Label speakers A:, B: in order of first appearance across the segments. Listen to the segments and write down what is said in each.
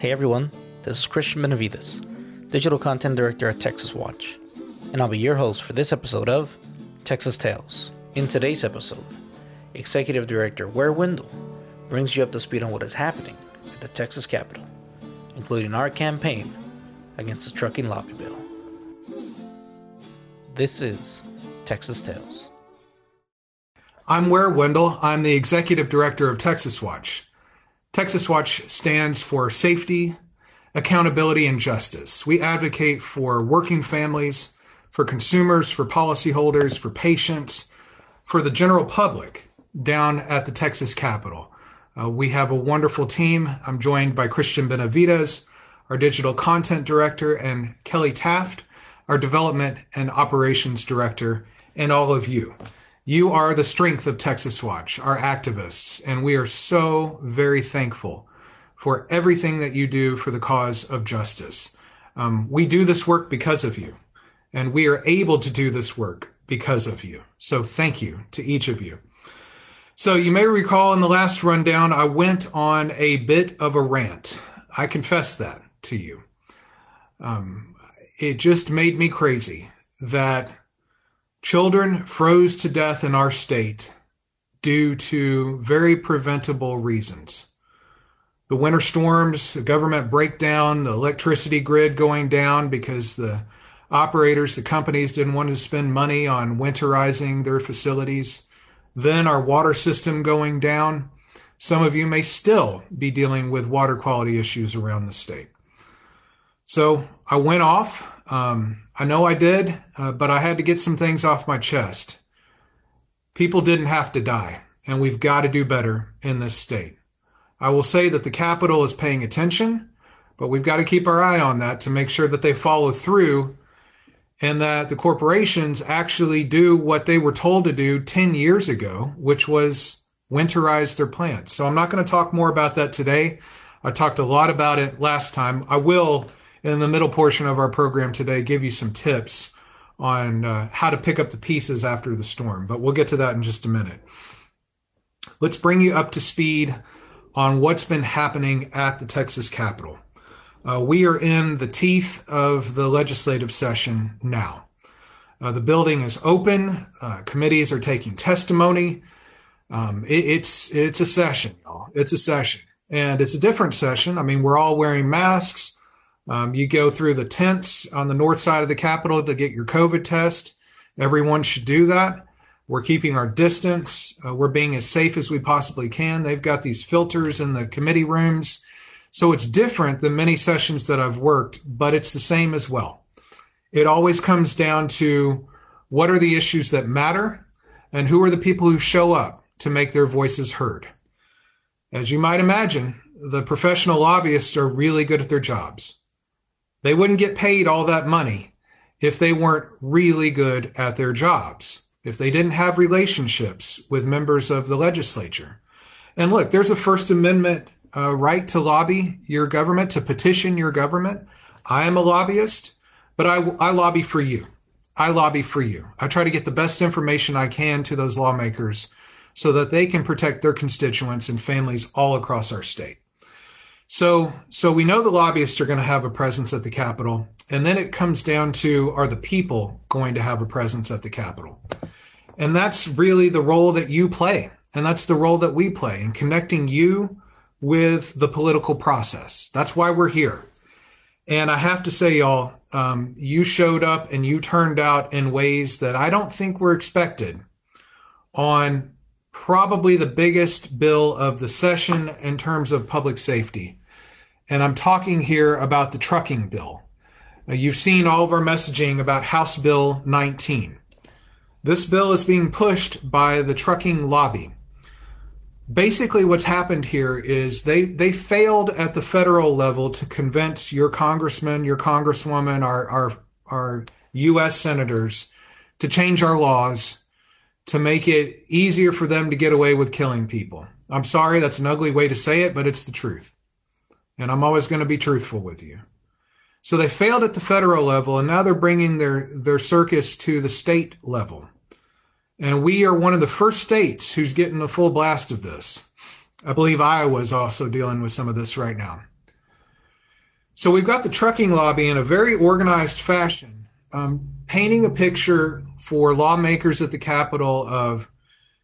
A: Hey everyone, this is Christian Benavides, Digital Content Director at Texas Watch, and I'll be your host for this episode of Texas Tales. In today's episode, Executive Director Ware Wendell brings you up to speed on what is happening at the Texas Capitol, including our campaign against the trucking lobby bill. This is Texas Tales.
B: I'm Ware Wendell. I'm the Executive Director of Texas Watch. Texas Watch stands for safety, accountability, and justice. We advocate for working families, for consumers, for policyholders, for patients, for the general public down at the Texas Capitol. Uh, we have a wonderful team. I'm joined by Christian Benavides, our digital content director, and Kelly Taft, our development and operations director, and all of you. You are the strength of Texas Watch, our activists, and we are so very thankful for everything that you do for the cause of justice. Um, we do this work because of you, and we are able to do this work because of you. So thank you to each of you. So you may recall in the last rundown, I went on a bit of a rant. I confess that to you. Um, it just made me crazy that Children froze to death in our state due to very preventable reasons. The winter storms, the government breakdown, the electricity grid going down because the operators, the companies didn't want to spend money on winterizing their facilities. Then our water system going down. Some of you may still be dealing with water quality issues around the state. So I went off. Um, I know I did, uh, but I had to get some things off my chest. People didn't have to die, and we've got to do better in this state. I will say that the Capitol is paying attention, but we've got to keep our eye on that to make sure that they follow through and that the corporations actually do what they were told to do 10 years ago, which was winterize their plants. So I'm not going to talk more about that today. I talked a lot about it last time. I will in the middle portion of our program today give you some tips on uh, how to pick up the pieces after the storm, but we'll get to that in just a minute. Let's bring you up to speed on what's been happening at the Texas Capitol. Uh, we are in the teeth of the legislative session now. Uh, the building is open. Uh, committees are taking testimony. Um, it, it's it's a session, y'all. It's a session, and it's a different session. I mean, we're all wearing masks. Um, you go through the tents on the north side of the Capitol to get your COVID test. Everyone should do that. We're keeping our distance. Uh, we're being as safe as we possibly can. They've got these filters in the committee rooms. So it's different than many sessions that I've worked, but it's the same as well. It always comes down to what are the issues that matter and who are the people who show up to make their voices heard. As you might imagine, the professional lobbyists are really good at their jobs. They wouldn't get paid all that money if they weren't really good at their jobs, if they didn't have relationships with members of the legislature. And look, there's a First Amendment uh, right to lobby your government, to petition your government. I am a lobbyist, but I, I lobby for you. I lobby for you. I try to get the best information I can to those lawmakers so that they can protect their constituents and families all across our state. So, so we know the lobbyists are going to have a presence at the Capitol, and then it comes down to are the people going to have a presence at the Capitol? And that's really the role that you play, and that's the role that we play in connecting you with the political process. That's why we're here. And I have to say, y'all, um, you showed up and you turned out in ways that I don't think were expected on probably the biggest bill of the session in terms of public safety. And I'm talking here about the trucking bill. Now, you've seen all of our messaging about House Bill 19. This bill is being pushed by the trucking lobby. Basically, what's happened here is they, they failed at the federal level to convince your congressman, your congresswoman, our, our, our U.S. senators to change our laws to make it easier for them to get away with killing people. I'm sorry, that's an ugly way to say it, but it's the truth and I'm always going to be truthful with you. So they failed at the federal level, and now they're bringing their, their circus to the state level. And we are one of the first states who's getting a full blast of this. I believe Iowa is also dealing with some of this right now. So we've got the trucking lobby in a very organized fashion, um, painting a picture for lawmakers at the Capitol of,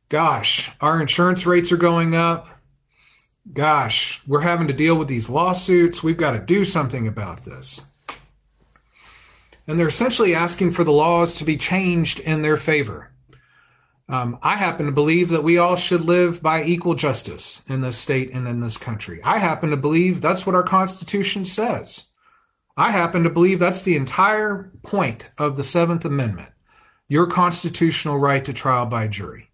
B: gosh, our insurance rates are going up. Gosh, we're having to deal with these lawsuits. We've got to do something about this. And they're essentially asking for the laws to be changed in their favor. Um, I happen to believe that we all should live by equal justice in this state and in this country. I happen to believe that's what our Constitution says. I happen to believe that's the entire point of the Seventh Amendment your constitutional right to trial by jury.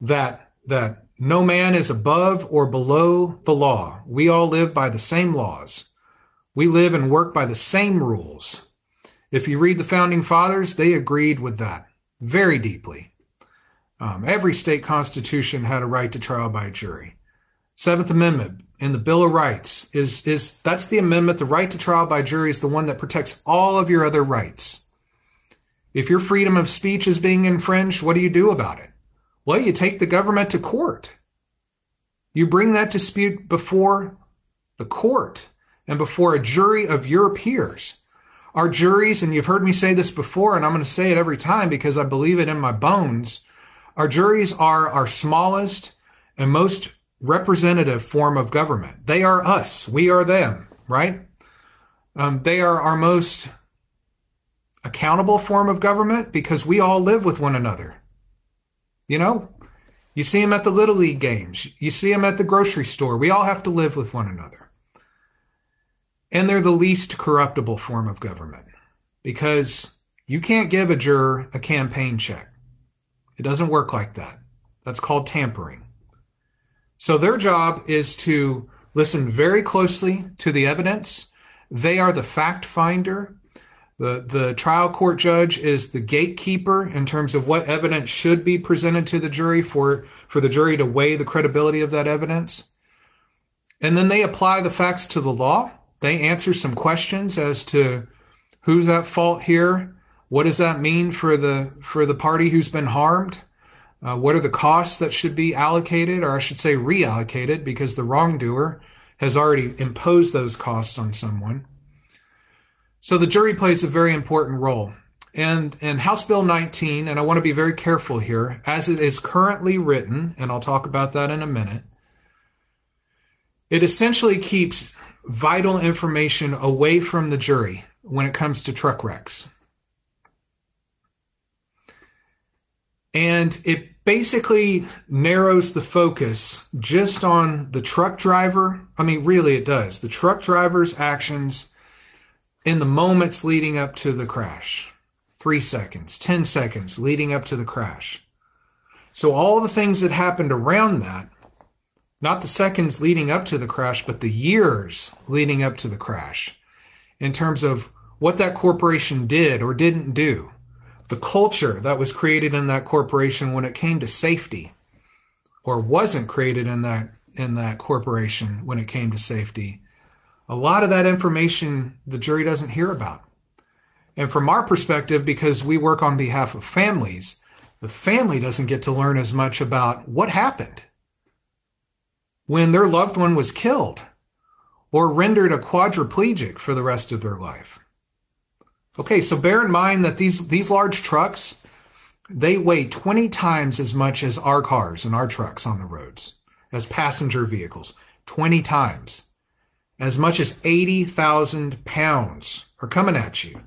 B: That, that no man is above or below the law. We all live by the same laws. We live and work by the same rules. If you read the founding fathers, they agreed with that very deeply. Um, every state constitution had a right to trial by jury. Seventh Amendment in the Bill of Rights is is that's the amendment. The right to trial by jury is the one that protects all of your other rights. If your freedom of speech is being infringed, what do you do about it? Well, you take the government to court. You bring that dispute before the court and before a jury of your peers. Our juries, and you've heard me say this before, and I'm going to say it every time because I believe it in my bones our juries are our smallest and most representative form of government. They are us. We are them, right? Um, they are our most accountable form of government because we all live with one another. You know, you see them at the Little League games, you see them at the grocery store. We all have to live with one another. And they're the least corruptible form of government because you can't give a juror a campaign check. It doesn't work like that. That's called tampering. So their job is to listen very closely to the evidence. They are the fact finder. The, the trial court judge is the gatekeeper in terms of what evidence should be presented to the jury for, for the jury to weigh the credibility of that evidence. And then they apply the facts to the law. They answer some questions as to who's at fault here, what does that mean for the for the party who's been harmed? Uh, what are the costs that should be allocated, or I should say reallocated, because the wrongdoer has already imposed those costs on someone. So the jury plays a very important role. And in House Bill 19, and I want to be very careful here, as it is currently written, and I'll talk about that in a minute, it essentially keeps vital information away from the jury when it comes to truck wrecks. And it basically narrows the focus just on the truck driver. I mean, really, it does. The truck driver's actions in the moments leading up to the crash three seconds, 10 seconds leading up to the crash. So, all the things that happened around that, not the seconds leading up to the crash, but the years leading up to the crash, in terms of what that corporation did or didn't do the culture that was created in that corporation when it came to safety or wasn't created in that in that corporation when it came to safety a lot of that information the jury doesn't hear about and from our perspective because we work on behalf of families the family doesn't get to learn as much about what happened when their loved one was killed or rendered a quadriplegic for the rest of their life Okay, so bear in mind that these these large trucks they weigh 20 times as much as our cars and our trucks on the roads as passenger vehicles. 20 times. As much as 80,000 pounds are coming at you.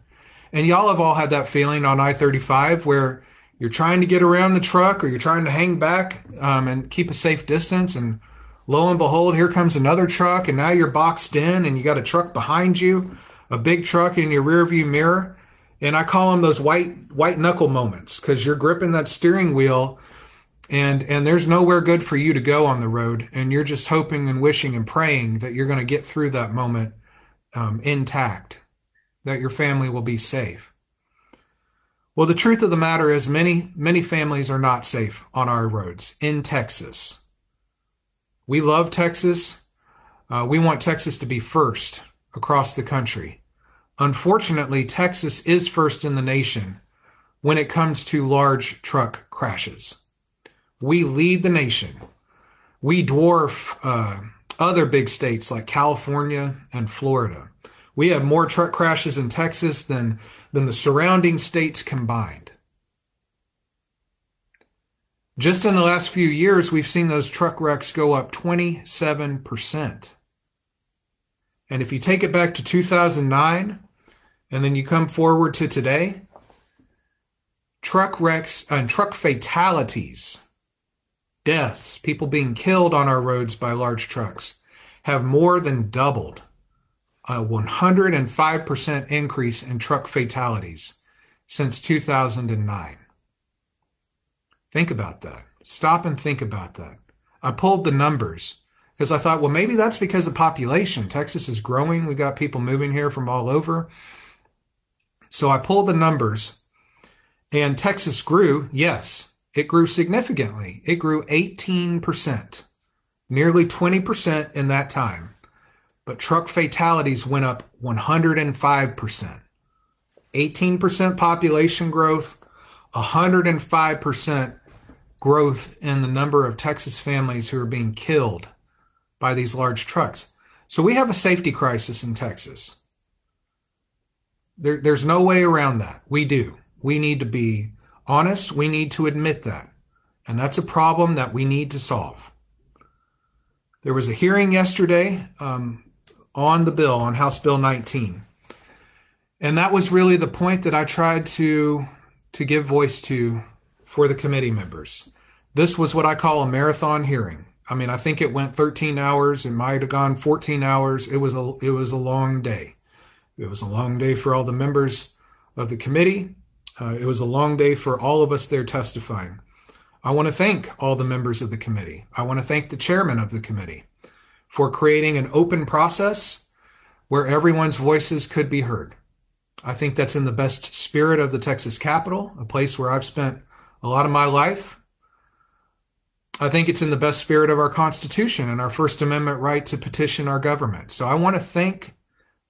B: And y'all have all had that feeling on I 35 where you're trying to get around the truck or you're trying to hang back um, and keep a safe distance. And lo and behold, here comes another truck, and now you're boxed in and you got a truck behind you a big truck in your rearview mirror. And I call them those white white knuckle moments because you're gripping that steering wheel and and there's nowhere good for you to go on the road and you're just hoping and wishing and praying that you're going to get through that moment um, intact that your family will be safe well the truth of the matter is many many families are not safe on our roads in texas we love texas uh, we want texas to be first across the country. Unfortunately, Texas is first in the nation when it comes to large truck crashes. We lead the nation. We dwarf uh, other big states like California and Florida. We have more truck crashes in Texas than, than the surrounding states combined. Just in the last few years, we've seen those truck wrecks go up 27%. And if you take it back to 2009 and then you come forward to today, truck wrecks and truck fatalities, deaths, people being killed on our roads by large trucks, have more than doubled. A 105% increase in truck fatalities since 2009. Think about that. Stop and think about that. I pulled the numbers because I thought, well, maybe that's because of population. Texas is growing. We got people moving here from all over. So I pulled the numbers and Texas grew. Yes, it grew significantly. It grew 18%, nearly 20% in that time. But truck fatalities went up 105%. 18% population growth, 105% growth in the number of Texas families who are being killed by these large trucks. So we have a safety crisis in Texas. There, there's no way around that. We do. We need to be honest. We need to admit that. And that's a problem that we need to solve. There was a hearing yesterday um, on the bill, on House Bill 19. And that was really the point that I tried to, to give voice to for the committee members. This was what I call a marathon hearing. I mean, I think it went 13 hours. It might have gone 14 hours. It was a it was a long day. It was a long day for all the members of the committee. Uh, it was a long day for all of us there testifying. I want to thank all the members of the committee. I want to thank the chairman of the committee for creating an open process where everyone's voices could be heard. I think that's in the best spirit of the Texas Capitol, a place where I've spent a lot of my life. I think it's in the best spirit of our Constitution and our First Amendment right to petition our government. So I want to thank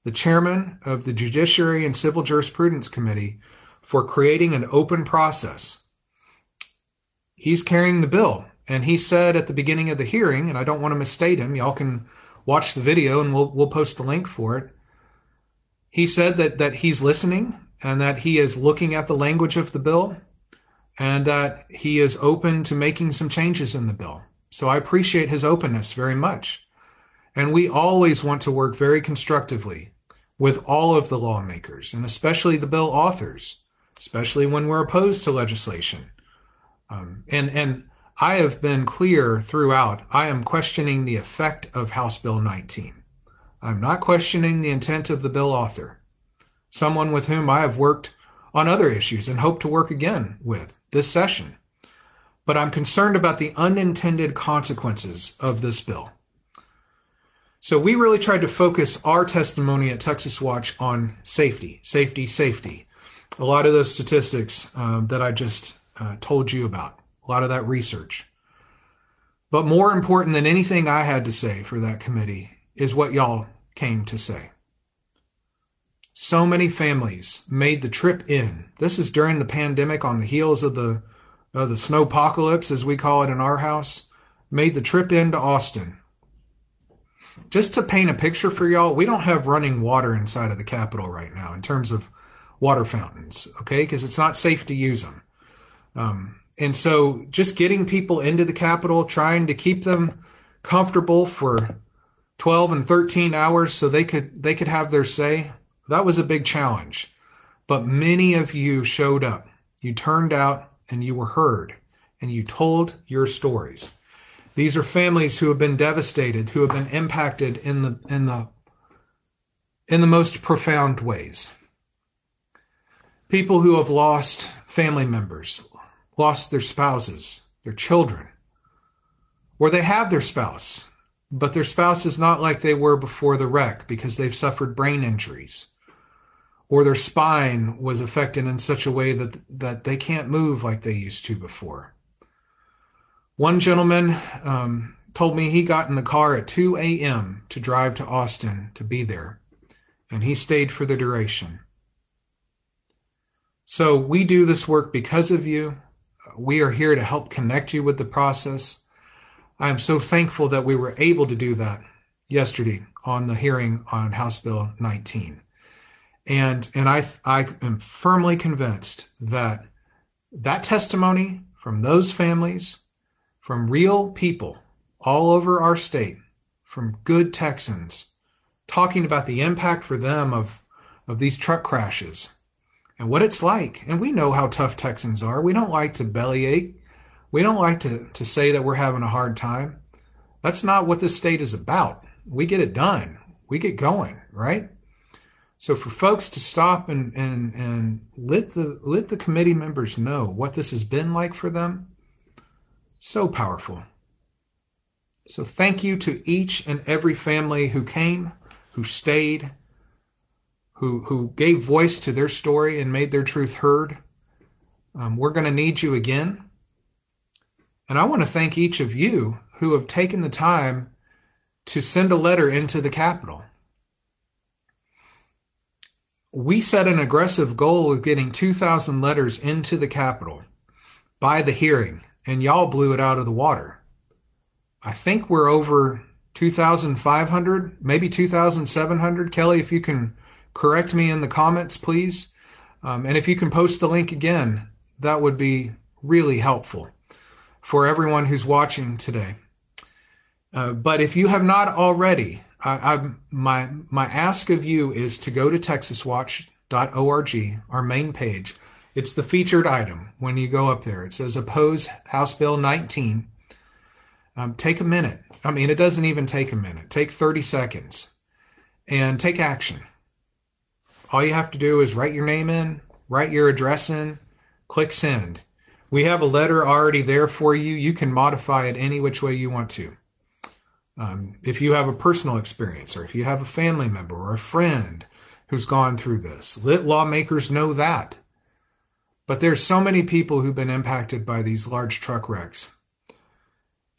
B: the chairman of the Judiciary and Civil Jurisprudence Committee for creating an open process. He's carrying the bill. And he said at the beginning of the hearing, and I don't want to misstate him, y'all can watch the video and we'll, we'll post the link for it. He said that, that he's listening and that he is looking at the language of the bill and that he is open to making some changes in the bill. So I appreciate his openness very much. And we always want to work very constructively with all of the lawmakers and especially the bill authors, especially when we're opposed to legislation. Um, and, and I have been clear throughout. I am questioning the effect of House Bill 19. I'm not questioning the intent of the bill author, someone with whom I have worked on other issues and hope to work again with this session. But I'm concerned about the unintended consequences of this bill. So we really tried to focus our testimony at Texas Watch on safety, safety, safety. A lot of those statistics uh, that I just uh, told you about, a lot of that research. But more important than anything I had to say for that committee is what y'all came to say. So many families made the trip in. This is during the pandemic on the heels of the uh, the snowpocalypse, as we call it in our house, made the trip into Austin. Just to paint a picture for y'all, we don't have running water inside of the Capitol right now in terms of water fountains, okay? Because it's not safe to use them. Um, and so just getting people into the Capitol, trying to keep them comfortable for 12 and 13 hours so they could they could have their say that was a big challenge. But many of you showed up. You turned out and you were heard and you told your stories. These are families who have been devastated, who have been impacted in the in the in the most profound ways. People who have lost family members, lost their spouses, their children, or they have their spouse, but their spouse is not like they were before the wreck because they've suffered brain injuries or their spine was affected in such a way that that they can't move like they used to before. One gentleman um, told me he got in the car at 2 a.m. to drive to Austin to be there, and he stayed for the duration. So we do this work because of you. We are here to help connect you with the process. I am so thankful that we were able to do that yesterday on the hearing on House Bill 19. And, and I, I am firmly convinced that that testimony from those families, from real people all over our state, from good Texans, talking about the impact for them of, of these truck crashes and what it's like. And we know how tough Texans are. We don't like to bellyache. We don't like to, to say that we're having a hard time. That's not what this state is about. We get it done. We get going, right? So for folks to stop and, and, and let the let the committee members know what this has been like for them, so powerful. So thank you to each and every family who came, who stayed, who who gave voice to their story and made their truth heard. Um, we're going to need you again. And I want to thank each of you who have taken the time to send a letter into the Capitol. We set an aggressive goal of getting 2,000 letters into the Capitol by the hearing, and y'all blew it out of the water. I think we're over 2,500, maybe 2,700. Kelly, if you can correct me in the comments, please. Um, and if you can post the link again, that would be really helpful for everyone who's watching today. Uh, but if you have not already, I, I, my my ask of you is to go to texaswatch.org, our main page. It's the featured item when you go up there. It says oppose House Bill 19. Um, take a minute. I mean, it doesn't even take a minute. Take 30 seconds and take action. All you have to do is write your name in, write your address in, click send. We have a letter already there for you. You can modify it any which way you want to. Um, if you have a personal experience, or if you have a family member or a friend who's gone through this, lit lawmakers know that. But there's so many people who've been impacted by these large truck wrecks.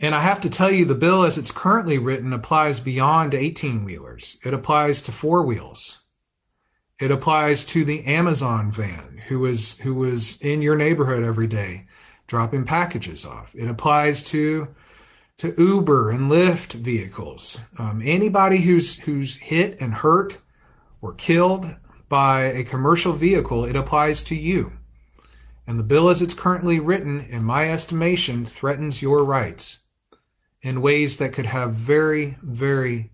B: And I have to tell you, the bill as it's currently written applies beyond 18 wheelers. It applies to four wheels. It applies to the Amazon van who was who was in your neighborhood every day dropping packages off. It applies to to Uber and Lyft vehicles. Um, anybody who's who's hit and hurt or killed by a commercial vehicle, it applies to you. And the bill as it's currently written, in my estimation, threatens your rights in ways that could have very, very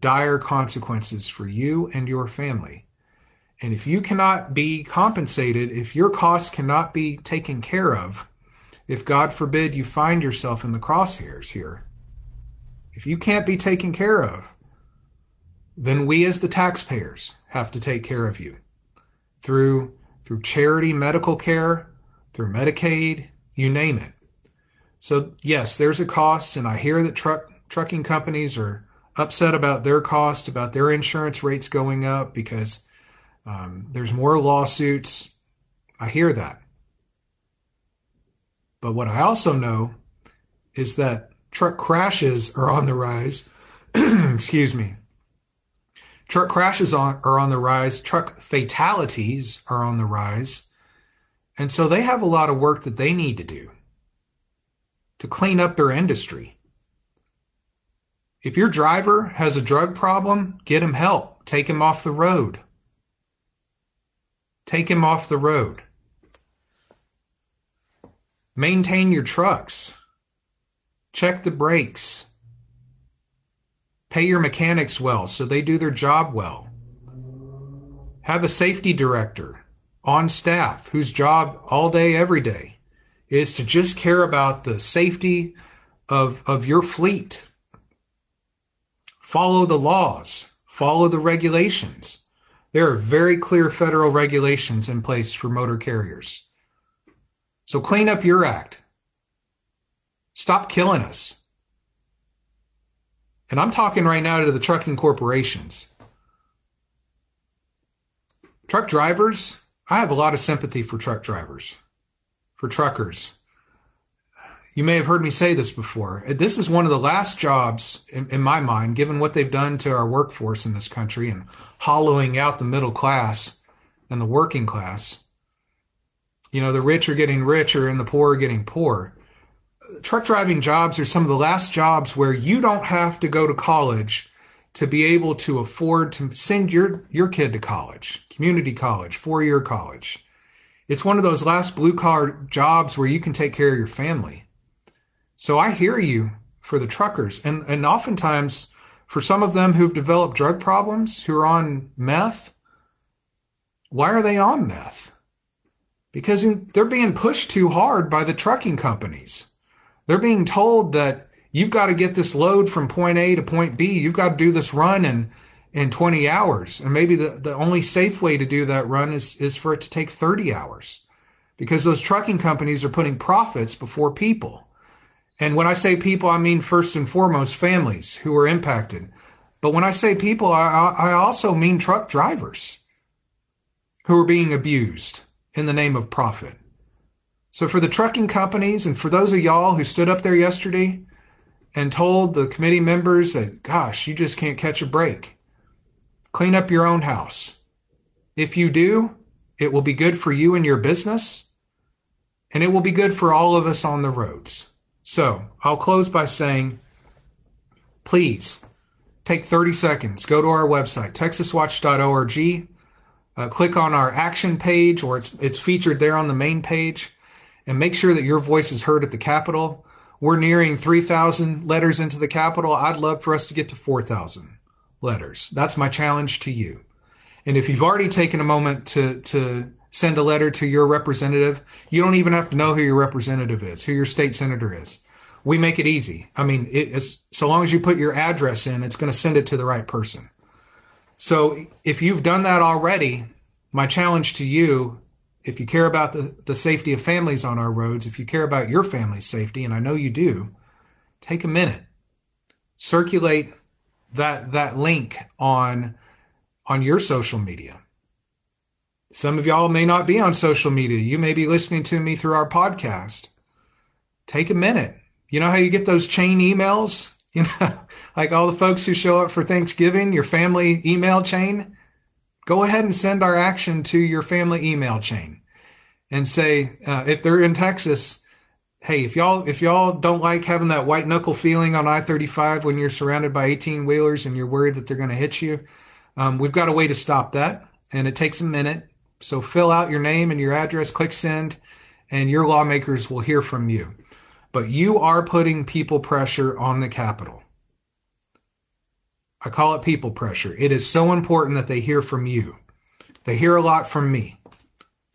B: dire consequences for you and your family. And if you cannot be compensated, if your costs cannot be taken care of, if God forbid you find yourself in the crosshairs here, if you can't be taken care of, then we as the taxpayers have to take care of you through through charity medical care, through Medicaid, you name it. So yes, there's a cost and I hear that truck trucking companies are upset about their cost, about their insurance rates going up because um, there's more lawsuits. I hear that. But what I also know is that truck crashes are on the rise. Excuse me. Truck crashes are on the rise. Truck fatalities are on the rise. And so they have a lot of work that they need to do to clean up their industry. If your driver has a drug problem, get him help. Take him off the road. Take him off the road. Maintain your trucks. Check the brakes. Pay your mechanics well so they do their job well. Have a safety director on staff whose job all day, every day is to just care about the safety of, of your fleet. Follow the laws, follow the regulations. There are very clear federal regulations in place for motor carriers. So clean up your act. Stop killing us. And I'm talking right now to the trucking corporations. Truck drivers, I have a lot of sympathy for truck drivers, for truckers. You may have heard me say this before. This is one of the last jobs, in, in, my mind, given what they've done to our workforce in this country and hollowing out the middle class and the working class. You know, the rich are getting richer and the poor are getting poor. Truck driving jobs are some of the last jobs where you don't have to go to college to be able to afford to send your, your kid to college, community college, four year college. It's one of those last blue collar jobs where you can take care of your family. So I hear you for the truckers. And, and oftentimes, for some of them who've developed drug problems, who are on meth, why are they on meth? Because they're being pushed too hard by the trucking companies. They're being told that you've got to get this load from point A to point B. You've got to do this run in, in 20 hours. And maybe the, the only safe way to do that run is, is for it to take 30 hours because those trucking companies are putting profits before people. And when I say people, I mean first and foremost families who are impacted. But when I say people, I, I also mean truck drivers who are being abused in the name of profit. So, for the trucking companies and for those of y'all who stood up there yesterday and told the committee members that, gosh, you just can't catch a break, clean up your own house. If you do, it will be good for you and your business, and it will be good for all of us on the roads. So, I'll close by saying, please take 30 seconds, go to our website, texaswatch.org uh, click on our action page, or it's it's featured there on the main page, and make sure that your voice is heard at the Capitol. We're nearing 3,000 letters into the Capitol. I'd love for us to get to 4,000 letters. That's my challenge to you. And if you've already taken a moment to to send a letter to your representative, you don't even have to know who your representative is, who your state senator is. We make it easy. I mean, it's so long as you put your address in, it's going to send it to the right person. So if you've done that already, my challenge to you, if you care about the, the safety of families on our roads, if you care about your family's safety, and I know you do, take a minute, circulate that that link on on your social media. Some of y'all may not be on social media. You may be listening to me through our podcast. Take a minute. You know how you get those chain emails? You know, like all the folks who show up for Thanksgiving, your family email chain, go ahead and send our action to your family email chain and say, uh, if they're in Texas, hey, if y'all if y'all don't like having that white knuckle feeling on I-35 when you're surrounded by 18 wheelers and you're worried that they're going to hit you, um, we've got a way to stop that, and it takes a minute. So fill out your name and your address, click send, and your lawmakers will hear from you. But you are putting people pressure on the Capitol. I call it people pressure. It is so important that they hear from you. They hear a lot from me,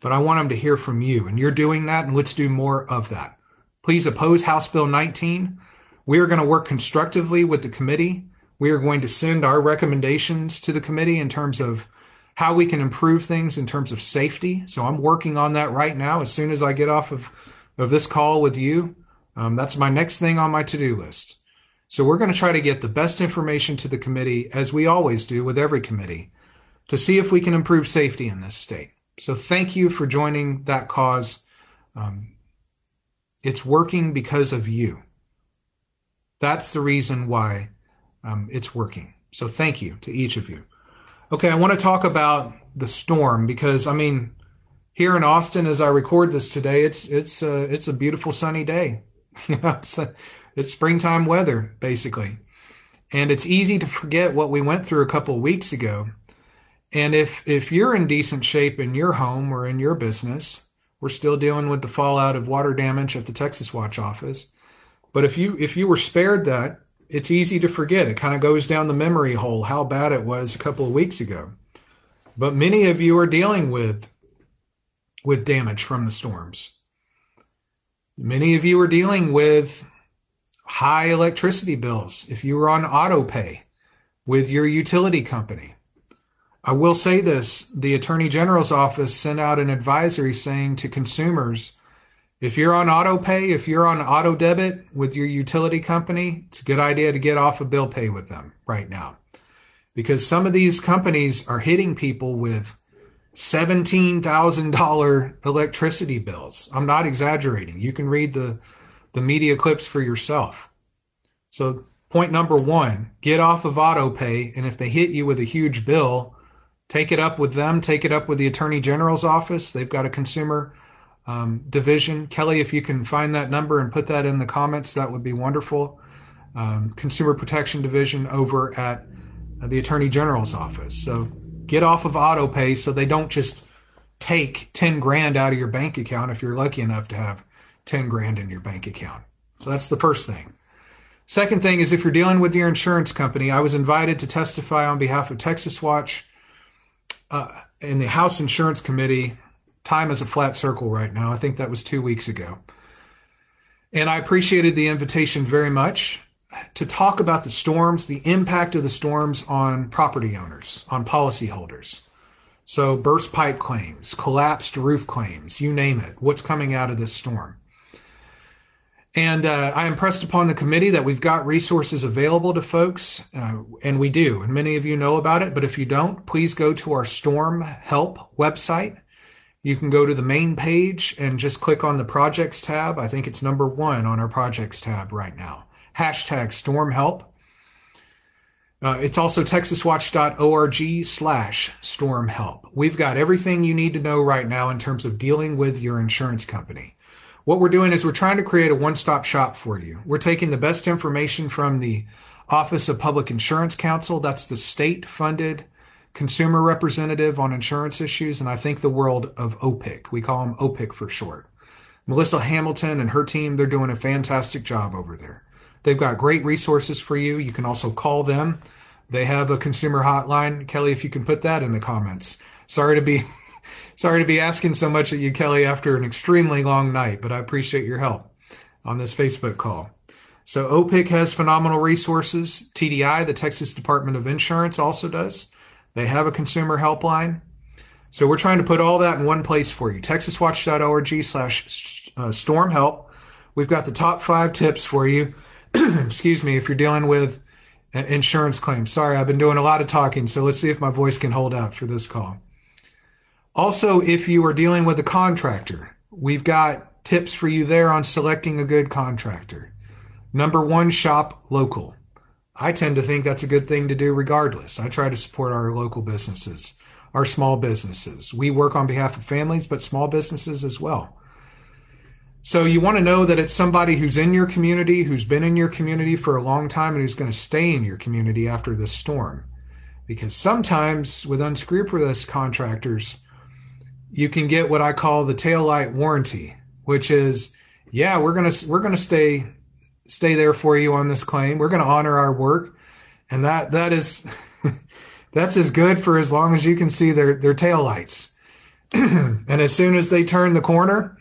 B: but I want them to hear from you. And you're doing that, and let's do more of that. Please oppose House Bill 19. We are going to work constructively with the committee. We are going to send our recommendations to the committee in terms of how we can improve things in terms of safety. So I'm working on that right now. As soon as I get off of, of this call with you, um, that's my next thing on my to do list. So we're going to try to get the best information to the committee, as we always do with every committee, to see if we can improve safety in this state. So thank you for joining that cause. Um, it's working because of you. That's the reason why um, it's working. So thank you to each of you. Okay, I want to talk about the storm because I mean, here in Austin, as I record this today, it's it's uh, it's a beautiful sunny day. it's, a, it's springtime weather basically, and it's easy to forget what we went through a couple of weeks ago. And if if you're in decent shape in your home or in your business, we're still dealing with the fallout of water damage at the Texas Watch office. But if you if you were spared that, it's easy to forget. It kind of goes down the memory hole how bad it was a couple of weeks ago. But many of you are dealing with with damage from the storms. Many of you are dealing with high electricity bills if you were on auto pay with your utility company. I will say this the Attorney General's office sent out an advisory saying to consumers if you're on auto pay, if you're on auto debit with your utility company, it's a good idea to get off of bill pay with them right now. Because some of these companies are hitting people with $17,000 electricity bills. I'm not exaggerating. You can read the, the media clips for yourself. So, point number one get off of auto pay. And if they hit you with a huge bill, take it up with them, take it up with the Attorney General's office. They've got a consumer um, division. Kelly, if you can find that number and put that in the comments, that would be wonderful. Um, consumer Protection Division over at the Attorney General's office. So get off of auto pay so they don't just take 10 grand out of your bank account if you're lucky enough to have 10 grand in your bank account. So that's the first thing. Second thing is if you're dealing with your insurance company, I was invited to testify on behalf of Texas Watch uh, in the House Insurance Committee. Time is a flat circle right now. I think that was two weeks ago. And I appreciated the invitation very much to talk about the storms, the impact of the storms on property owners, on policyholders. So, burst pipe claims, collapsed roof claims, you name it, what's coming out of this storm. And uh, I impressed upon the committee that we've got resources available to folks, uh, and we do. And many of you know about it, but if you don't, please go to our Storm Help website. You can go to the main page and just click on the projects tab. I think it's number one on our projects tab right now. Hashtag Storm Help. Uh, it's also texaswatch.org slash storm help. We've got everything you need to know right now in terms of dealing with your insurance company. What we're doing is we're trying to create a one stop shop for you. We're taking the best information from the Office of Public Insurance Counsel, that's the state funded consumer representative on insurance issues, and I think the world of OPIC. We call them OPIC for short. Melissa Hamilton and her team, they're doing a fantastic job over there. They've got great resources for you. You can also call them. They have a consumer hotline. Kelly, if you can put that in the comments. Sorry to be Sorry to be asking so much of you, Kelly, after an extremely long night, but I appreciate your help on this Facebook call. So OPIC has phenomenal resources. TDI, the Texas Department of Insurance, also does. They have a consumer helpline. So we're trying to put all that in one place for you. TexasWatch.org slash uh, storm help. We've got the top five tips for you. Excuse me, if you're dealing with insurance claims. Sorry, I've been doing a lot of talking, so let's see if my voice can hold out for this call. Also, if you are dealing with a contractor, we've got tips for you there on selecting a good contractor. Number one, shop local. I tend to think that's a good thing to do regardless. I try to support our local businesses, our small businesses. We work on behalf of families, but small businesses as well. So you want to know that it's somebody who's in your community, who's been in your community for a long time, and who's going to stay in your community after this storm. Because sometimes with unscrupulous contractors, you can get what I call the tail light warranty, which is, yeah, we're gonna we're gonna stay stay there for you on this claim. We're gonna honor our work, and that that is that's as good for as long as you can see their their tail lights. and as soon as they turn the corner,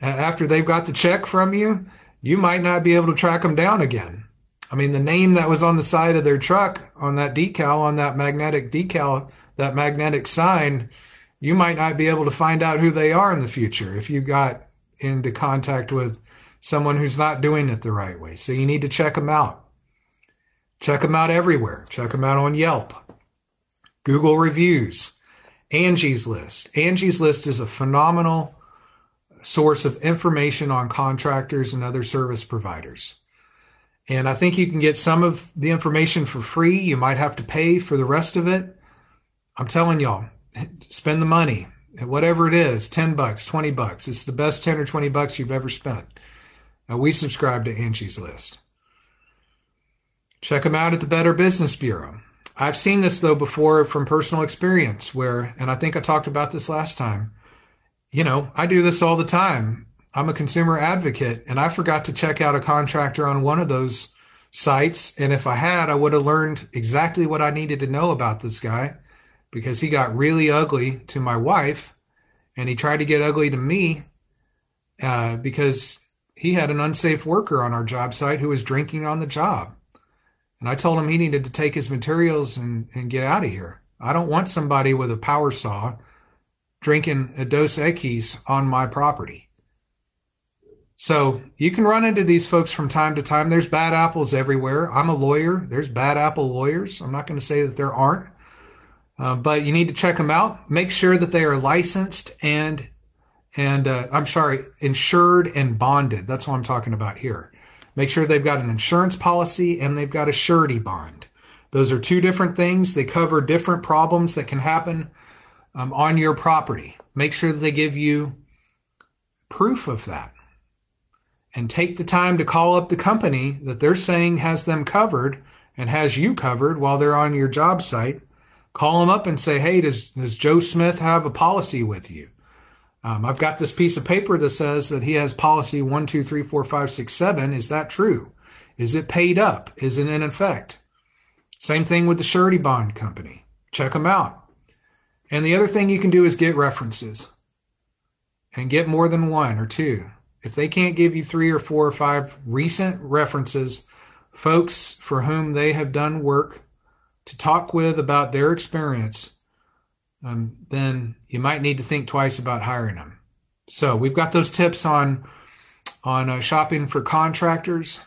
B: after they've got the check from you, you might not be able to track them down again. I mean, the name that was on the side of their truck on that decal, on that magnetic decal, that magnetic sign you might not be able to find out who they are in the future if you got into contact with someone who's not doing it the right way. So you need to check them out. Check them out everywhere. Check them out on Yelp, Google reviews, Angie's List. Angie's List is a phenomenal source of information on contractors and other service providers. And I think you can get some of the information for free. You might have to pay for the rest of it. I'm telling y'all, spend the money, whatever it is 10 bucks, 20 bucks. It's the best 10 or 20 bucks you've ever spent. Now, we subscribe to Angie's List. Check them out at the Better Business Bureau. I've seen this though before from personal experience where, and I think I talked about this last time. You know, I do this all the time. I'm a consumer advocate and I forgot to check out a contractor on one of those sites. And if I had, I would have learned exactly what I needed to know about this guy because he got really ugly to my wife and he tried to get ugly to me uh, because he had an unsafe worker on our job site who was drinking on the job. And I told him he needed to take his materials and, and get out of here. I don't want somebody with a power saw drinking a Dos Equis on my property. So you can run into these folks from time to time. There's bad apples everywhere. I'm a lawyer. There's bad apple lawyers. I'm not going to say that there aren't. Uh, but you need to check them out. Make sure that they are licensed and and uh, I'm sorry, insured and bonded. That's what I'm talking about here. Make sure they've got an insurance policy and they've got a surety bond. Those are two different things. They cover different problems that can happen um, on your property. Make sure that they give you proof of that. And take the time to call up the company that they're saying has them covered and has you covered while they're on your job site, call them up and say, Hey, does, does Joe Smith have a policy with you? Um, I've got this piece of paper that says that he has policy one, two, three, four, five, six, seven. Is that true? Is it paid up? Is it in effect? Same thing with the surety bond company. Check them out. And the other thing you can do is get references and get more than one or two. If they can't give you three or four or five recent references, folks for whom they have done work to talk with about their experience, um, then you might need to think twice about hiring them. So we've got those tips on on uh, shopping for contractors.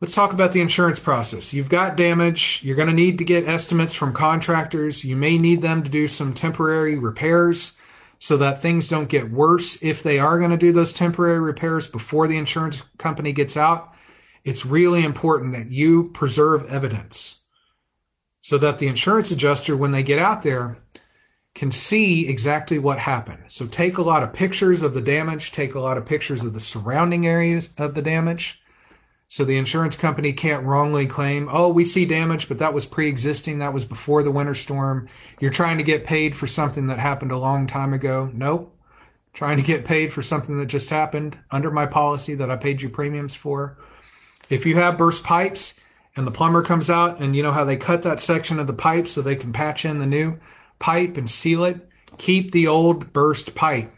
B: Let's talk about the insurance process. You've got damage. You're going to need to get estimates from contractors. You may need them to do some temporary repairs so that things don't get worse. If they are going to do those temporary repairs before the insurance company gets out, it's really important that you preserve evidence so that the insurance adjuster, when they get out there, can see exactly what happened. So take a lot of pictures of the damage, take a lot of pictures of the surrounding areas of the damage. So the insurance company can't wrongly claim, oh, we see damage, but that was pre existing. That was before the winter storm. You're trying to get paid for something that happened a long time ago. Nope. Trying to get paid for something that just happened under my policy that I paid you premiums for. If you have burst pipes and the plumber comes out and you know how they cut that section of the pipe so they can patch in the new pipe and seal it, keep the old burst pipe.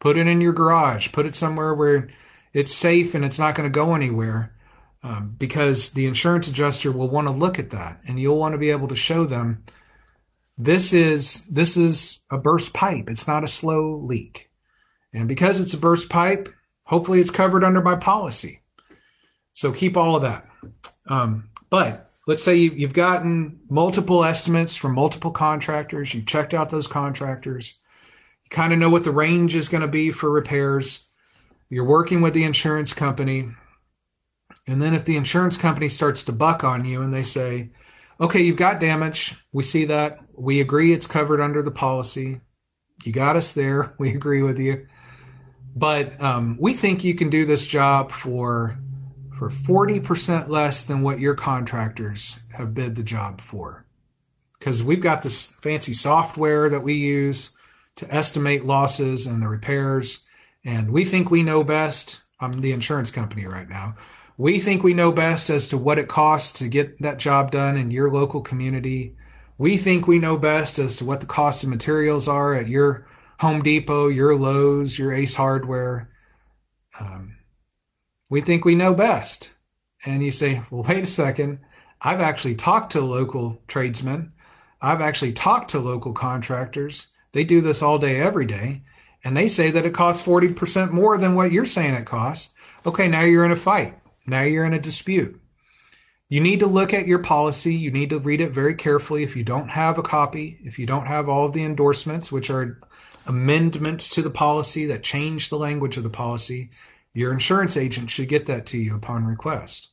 B: Put it in your garage. Put it somewhere where it's safe and it's not going to go anywhere. Um, because the insurance adjuster will want to look at that and you'll want to be able to show them this is this is a burst pipe it's not a slow leak and because it's a burst pipe hopefully it's covered under my policy so keep all of that. Um, but let's say you, you've gotten multiple estimates from multiple contractors. You checked out those contractors. You kind of know what the range is going to be for repairs. You're working with the insurance company. And then if the insurance company starts to buck on you and they say, okay, you've got damage. We see that. We agree it's covered under the policy. You got us there. We agree with you. But um, we think you can do this job for for 40% less than what your contractors have bid the job for. Because we've got this fancy software that we use to estimate losses and the repairs. And we think we know best. I'm the insurance company right now. We think we know best as to what it costs to get that job done in your local community. We think we know best as to what the cost of materials are at your Home Depot, your Lowe's, your Ace Hardware. Um, we think we know best. And you say, well, wait a second. I've actually talked to local tradesmen. I've actually talked to local contractors. They do this all day, every day. And they say that it costs 40% more than what you're saying it costs. Okay, now you're in a fight. Now you're in a dispute. You need to look at your policy. You need to read it very carefully. If you don't have a copy, if you don't have all of the endorsements, which are amendments to the policy that change the language of the policy, your insurance agent should get that to you upon request.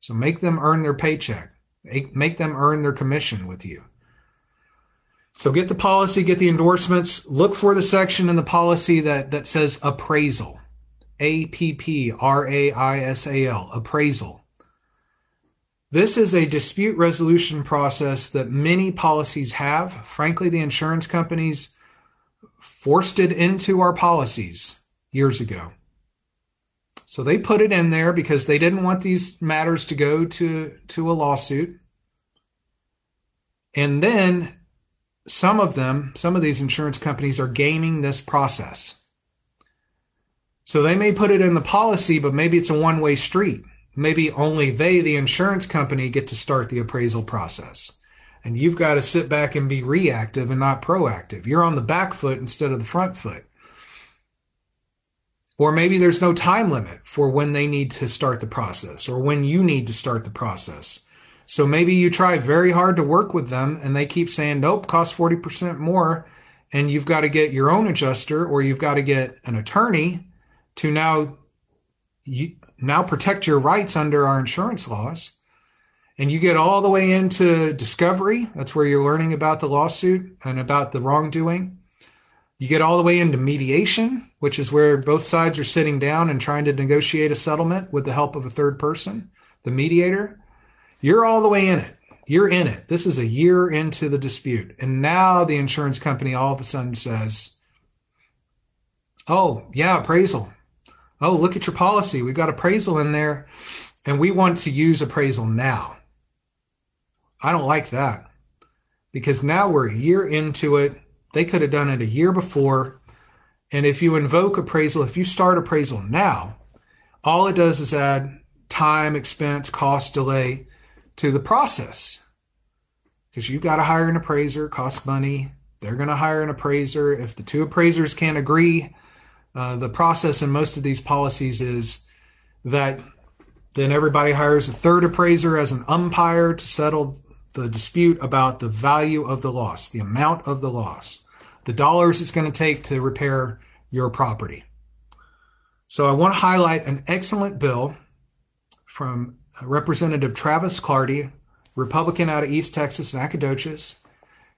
B: So make them earn their paycheck. Make them earn their commission with you. So get the policy, get the endorsements, look for the section in the policy that, that says appraisal. A P P R A I S A L, appraisal. This is a dispute resolution process that many policies have. Frankly, the insurance companies forced it into our policies years ago. So they put it in there because they didn't want these matters to go to, to a lawsuit. And then some of them, some of these insurance companies are gaming this process. So they may put it in the policy, but maybe it's a one way street. Maybe only they, the insurance company, get to start the appraisal process. And you've got to sit back and be reactive and not proactive. You're on the back foot instead of the front foot. Or maybe there's no time limit for when they need to start the process or when you need to start the process. So maybe you try very hard to work with them and they keep saying, nope, cost 40% more. And you've got to get your own adjuster or you've got to get an attorney to now, you, now protect your rights under our insurance laws. And you get all the way into discovery. That's where you're learning about the lawsuit and about the wrongdoing. You get all the way into mediation, which is where both sides are sitting down and trying to negotiate a settlement with the help of a third person, the mediator. You're all the way in it. You're in it. This is a year into the dispute. And now the insurance company all of a sudden says, Oh, yeah, appraisal. Oh, look at your policy. We've got appraisal in there, and we want to use appraisal now. I don't like that because now we're a year into it. They could have done it a year before. And if you invoke appraisal, if you start appraisal now, all it does is add time, expense, cost, delay to the process. Because you've got to hire an appraiser, costs money. They're going to hire an appraiser. If the two appraisers can't agree, uh, the process in most of these policies is that then everybody hires a third appraiser as an umpire to settle the dispute about the value of the loss, the amount of the loss, the dollars it's going to take to repair your property. So I want to highlight an excellent bill from Representative Travis Clardy, Republican out of East Texas, and Nacogdoches.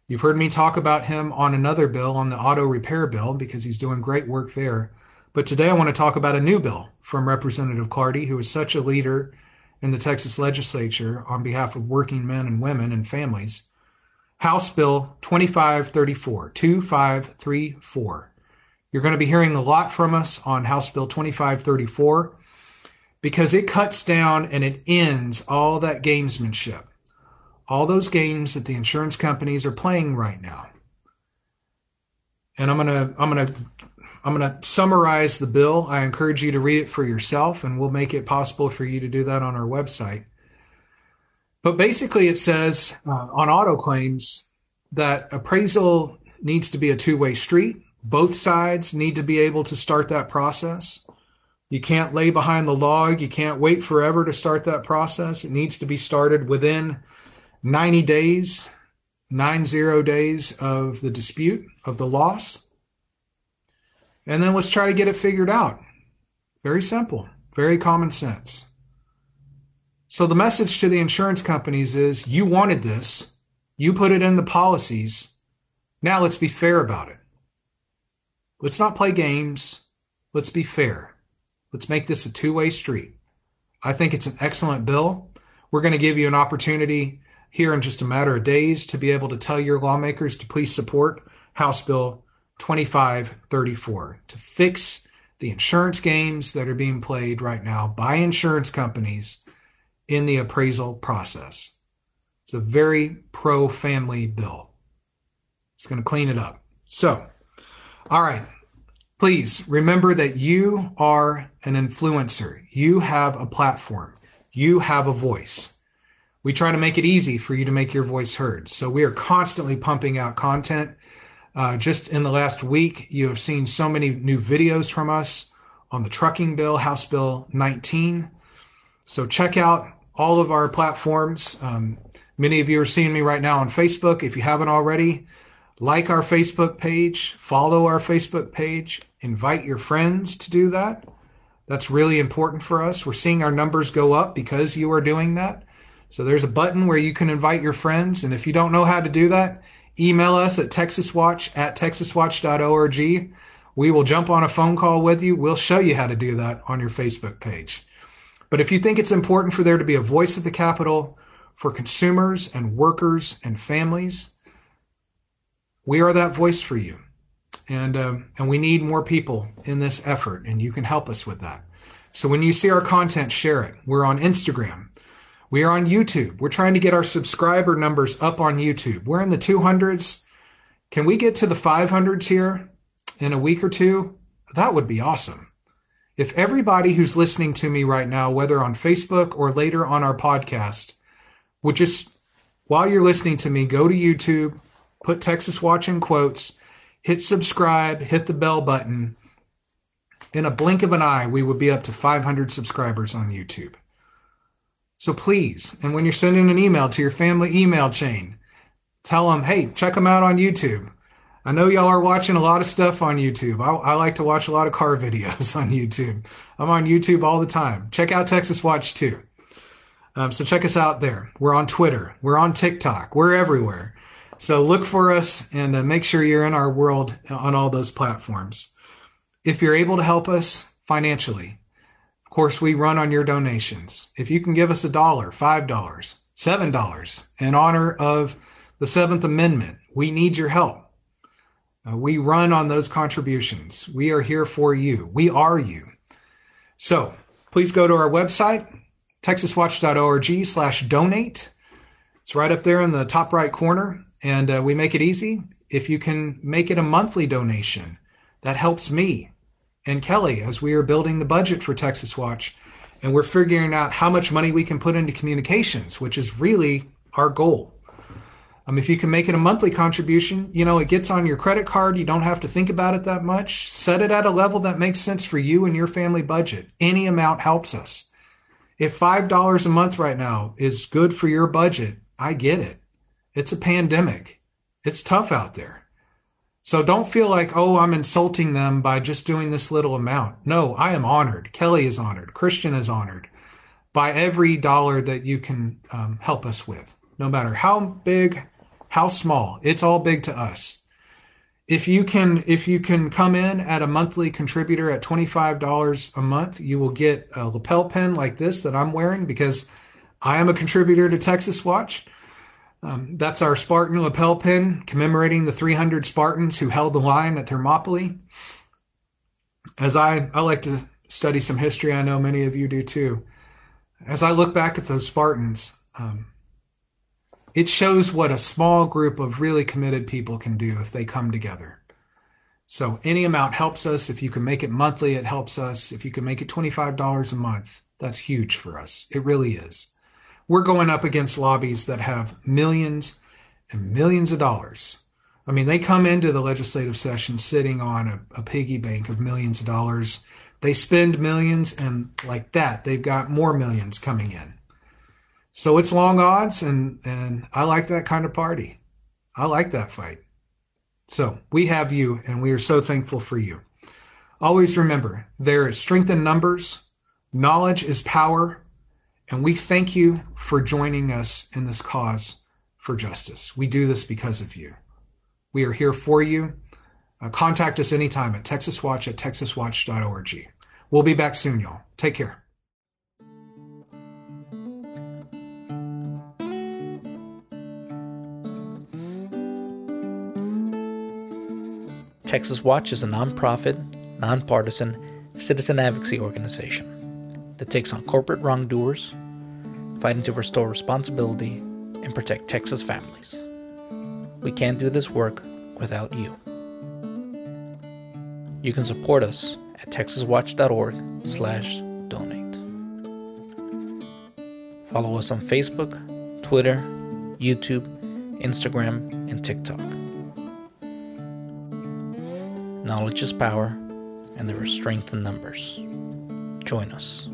B: You've heard me talk about him on another bill, on the auto repair bill, because he's doing great work there. But today I want to talk about a new bill from Representative Clardy, who is such a leader in the Texas legislature on behalf of working men and women and families. House Bill 2534, 2534. You're going to be hearing a lot from us on House Bill 2534 because it cuts down and it ends all that gamesmanship, all those games that the insurance companies are playing right now. And I'm going to I'm going to I'm going to summarize the bill. I encourage you to read it for yourself and we'll make it possible for you to do that on our website. But basically it says uh, on auto claims that appraisal needs to be a two-way street. Both sides need to be able to start that process. You can't lay behind the log. You can't wait forever to start that process. It needs to be started within 90 days, 90 days of the dispute, of the loss. And then let's try to get it figured out. Very simple, very common sense. So the message to the insurance companies is you wanted this, you put it in the policies. Now let's be fair about it. Let's not play games. Let's be fair. Let's make this a two way street. I think it's an excellent bill. We're going to give you an opportunity here in just a matter of days to be able to tell your lawmakers to please support House Bill 2534 to fix the insurance games that are being played right now by insurance companies in the appraisal process. It's a very pro family bill. It's going to clean it up. So, all right, Please remember that you are an influencer. You have a platform. You have a voice. We try to make it easy for you to make your voice heard. So we are constantly pumping out content. Uh, just in the last week, you have seen so many new videos from us on the trucking bill, House Bill 19. So check out all of our platforms. Um, many of you are seeing me right now on Facebook. If you haven't already, like our Facebook page, follow our Facebook page, invite your friends to do that. That's really important for us. We're seeing our numbers go up because you are doing that. So there's a button where you can invite your friends. And if you don't know how to do that, email us at texaswatch at texaswatch.org. We will jump on a phone call with you. We'll show you how to do that on your Facebook page. But if you think it's important for there to be a voice at the Capitol for consumers and workers and families, we are that voice for you. And, um, and we need more people in this effort, and you can help us with that. So when you see our content, share it. We're on Instagram. We are on YouTube. We're trying to get our subscriber numbers up on YouTube. We're in the 200s. Can we get to the 500s here in a week or two? That would be awesome. If everybody who's listening to me right now, whether on Facebook or later on our podcast, would just, while you're listening to me, go to YouTube, put Texas Watch in quotes, hit subscribe, hit the bell button. In a blink of an eye, we would be up to 500 subscribers on YouTube. So please, and when you're sending an email to your family email chain, tell them, hey, check them out on YouTube. I know y'all are watching a lot of stuff on YouTube. I, I, like to watch a lot of car videos on YouTube. I'm on YouTube all the time. Check out Texas Watch too. Um, so check us out there. We're on Twitter. We're on TikTok. We're everywhere. So look for us and uh, make sure you're in our world on all those platforms. If you're able to help us financially, of course, we run on your donations. If you can give us a dollar, five dollars, $7 in honor of the Seventh Amendment. We need your help. Uh, we run on those contributions. We are here for you. We are you. So please go to our website, texaswatch.org slash donate. It's right up there in the top right corner, and uh, we make it easy. If you can make it a monthly donation, that helps me and Kelly as we are building the budget for Texas Watch. And we're figuring out how much money we can put into communications, which is really our goal. Um, if you can make it a monthly contribution, you know, it gets on your credit card. You don't have to think about it that much. Set it at a level that makes sense for you and your family budget. Any amount helps us. If $5 a month right now is good for your budget, I get it. It's a pandemic. It's tough out there. So don't feel like, oh, I'm insulting them by just doing this little amount. No, I am honored. Kelly is honored. Christian is honored by every dollar that you can um, help us with, no matter how big, how small. It's all big to us. If you can, if you can come in at a monthly contributor at $25 a month, you will get a lapel pin like this that I'm wearing because I am a contributor to Texas Watch. Um, that's our Spartan lapel pin commemorating the 300 Spartans who held the line at Thermopylae. As I, I like to study some history, I know many of you do too. As I look back at those Spartans, um, it shows what a small group of really committed people can do if they come together. So any amount helps us. If you can make it monthly, it helps us. If you can make it $25 a month, that's huge for us. It really is we're going up against lobbies that have millions and millions of dollars. I mean, they come into the legislative session sitting on a, a piggy bank of millions of dollars. They spend millions, and like that, they've got more millions coming in. So it's long odds, and, and I like that kind of party. I like that fight. So we have you, and we are so thankful for you. Always remember there is strength in numbers, knowledge is power, and we thank you for joining us in this cause for justice. We do this because of you. We are here for you. Uh, contact us anytime at texaswatch at texaswatch.org. We'll be back soon, y'all. Take care.
A: Texas Watch is a nonprofit, nonpartisan citizen advocacy organization that takes on corporate wrongdoers fighting to restore responsibility and protect Texas families. We can't do this work without you. You can support us at texaswatch.org slash donate. Follow us on Facebook, Twitter, YouTube, Instagram, and TikTok. Knowledge is power, and there is strength in numbers. Join us.